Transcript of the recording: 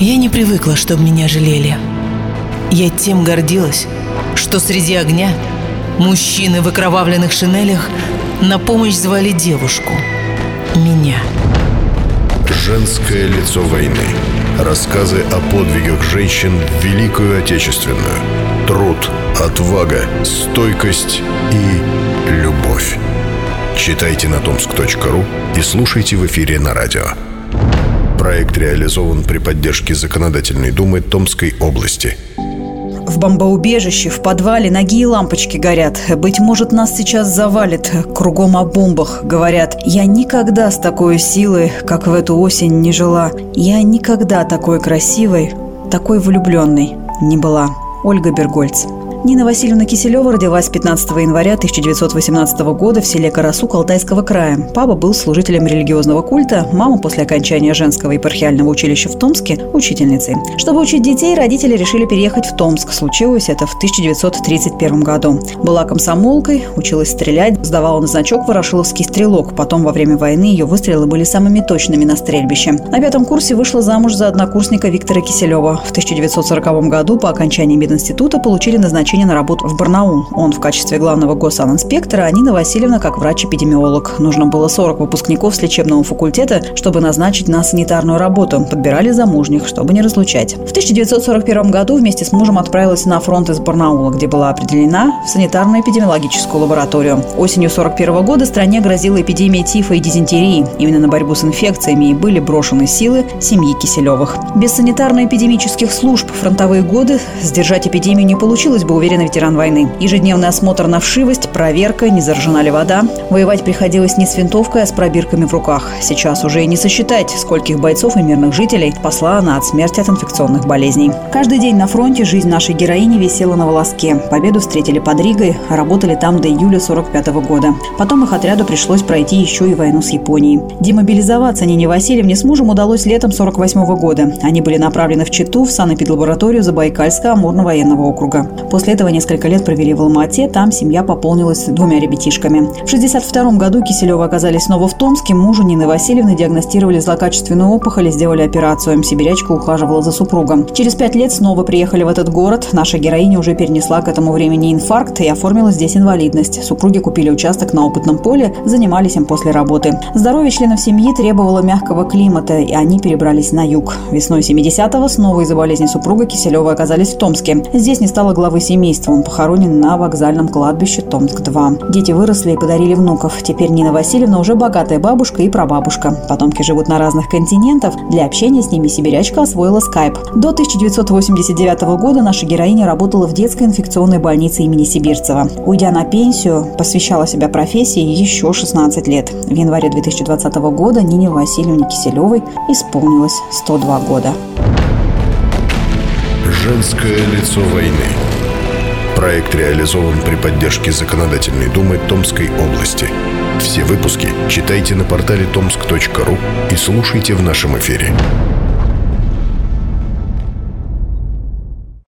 Я не привыкла, чтобы меня жалели. Я тем гордилась, что среди огня мужчины в окровавленных шинелях на помощь звали девушку. Меня. Женское лицо войны. Рассказы о подвигах женщин в Великую Отечественную. Труд, отвага, стойкость и любовь. Читайте на tomsk.ru и слушайте в эфире на радио. Проект реализован при поддержке Законодательной Думы Томской области. В бомбоубежище, в подвале ноги и лампочки горят. Быть может, нас сейчас завалит. Кругом о бомбах, говорят. Я никогда с такой силой, как в эту осень, не жила. Я никогда такой красивой, такой влюбленной не была. Ольга Бергольц. Нина Васильевна Киселева родилась 15 января 1918 года в селе Карасук Алтайского края. Папа был служителем религиозного культа, мама после окончания женского епархиального училища в Томске – учительницей. Чтобы учить детей, родители решили переехать в Томск. Случилось это в 1931 году. Была комсомолкой, училась стрелять, сдавала на значок «Ворошиловский стрелок». Потом, во время войны, ее выстрелы были самыми точными на стрельбище. На пятом курсе вышла замуж за однокурсника Виктора Киселева. В 1940 году по окончании мединститута получили назначение назначение на работу в Барнаул. Он в качестве главного госанинспектора, а Нина Васильевна как врач-эпидемиолог. Нужно было 40 выпускников с лечебного факультета, чтобы назначить на санитарную работу. Подбирали замужних, чтобы не разлучать. В 1941 году вместе с мужем отправилась на фронт из Барнаула, где была определена в санитарно-эпидемиологическую лабораторию. Осенью 1941 года стране грозила эпидемия тифа и дизентерии. Именно на борьбу с инфекциями и были брошены силы семьи Киселевых. Без санитарно-эпидемических служб фронтовые годы сдержать эпидемию не получилось бы уверенный ветеран войны. Ежедневный осмотр на вшивость, проверка, не заражена ли вода. Воевать приходилось не с винтовкой, а с пробирками в руках. Сейчас уже и не сосчитать, скольких бойцов и мирных жителей спасла она от смерти от инфекционных болезней. Каждый день на фронте жизнь нашей героини висела на волоске. Победу встретили под Ригой, работали там до июля 45 года. Потом их отряду пришлось пройти еще и войну с Японией. Демобилизоваться Нине Васильевне с мужем удалось летом 48 года. Они были направлены в Читу в санэпидлабораторию Забайкальско-Амурно-военного округа. После После этого несколько лет провели в Алмате, там семья пополнилась двумя ребятишками. В 1962 году Киселева оказались снова в Томске, мужу Нины Васильевны диагностировали злокачественную опухоль и сделали операцию. Сибирячка ухаживала за супругом. Через пять лет снова приехали в этот город. Наша героиня уже перенесла к этому времени инфаркт и оформила здесь инвалидность. Супруги купили участок на опытном поле, занимались им после работы. Здоровье членов семьи требовало мягкого климата, и они перебрались на юг. Весной 70-го снова из-за болезни супруга Киселева оказались в Томске. Здесь не стало главы семьи семейства. Он похоронен на вокзальном кладбище Томск-2. Дети выросли и подарили внуков. Теперь Нина Васильевна уже богатая бабушка и прабабушка. Потомки живут на разных континентах. Для общения с ними сибирячка освоила скайп. До 1989 года наша героиня работала в детской инфекционной больнице имени Сибирцева. Уйдя на пенсию, посвящала себя профессии еще 16 лет. В январе 2020 года Нине Васильевне Киселевой исполнилось 102 года. Женское лицо войны. Проект реализован при поддержке Законодательной Думы Томской области. Все выпуски читайте на портале tomsk.ru и слушайте в нашем эфире.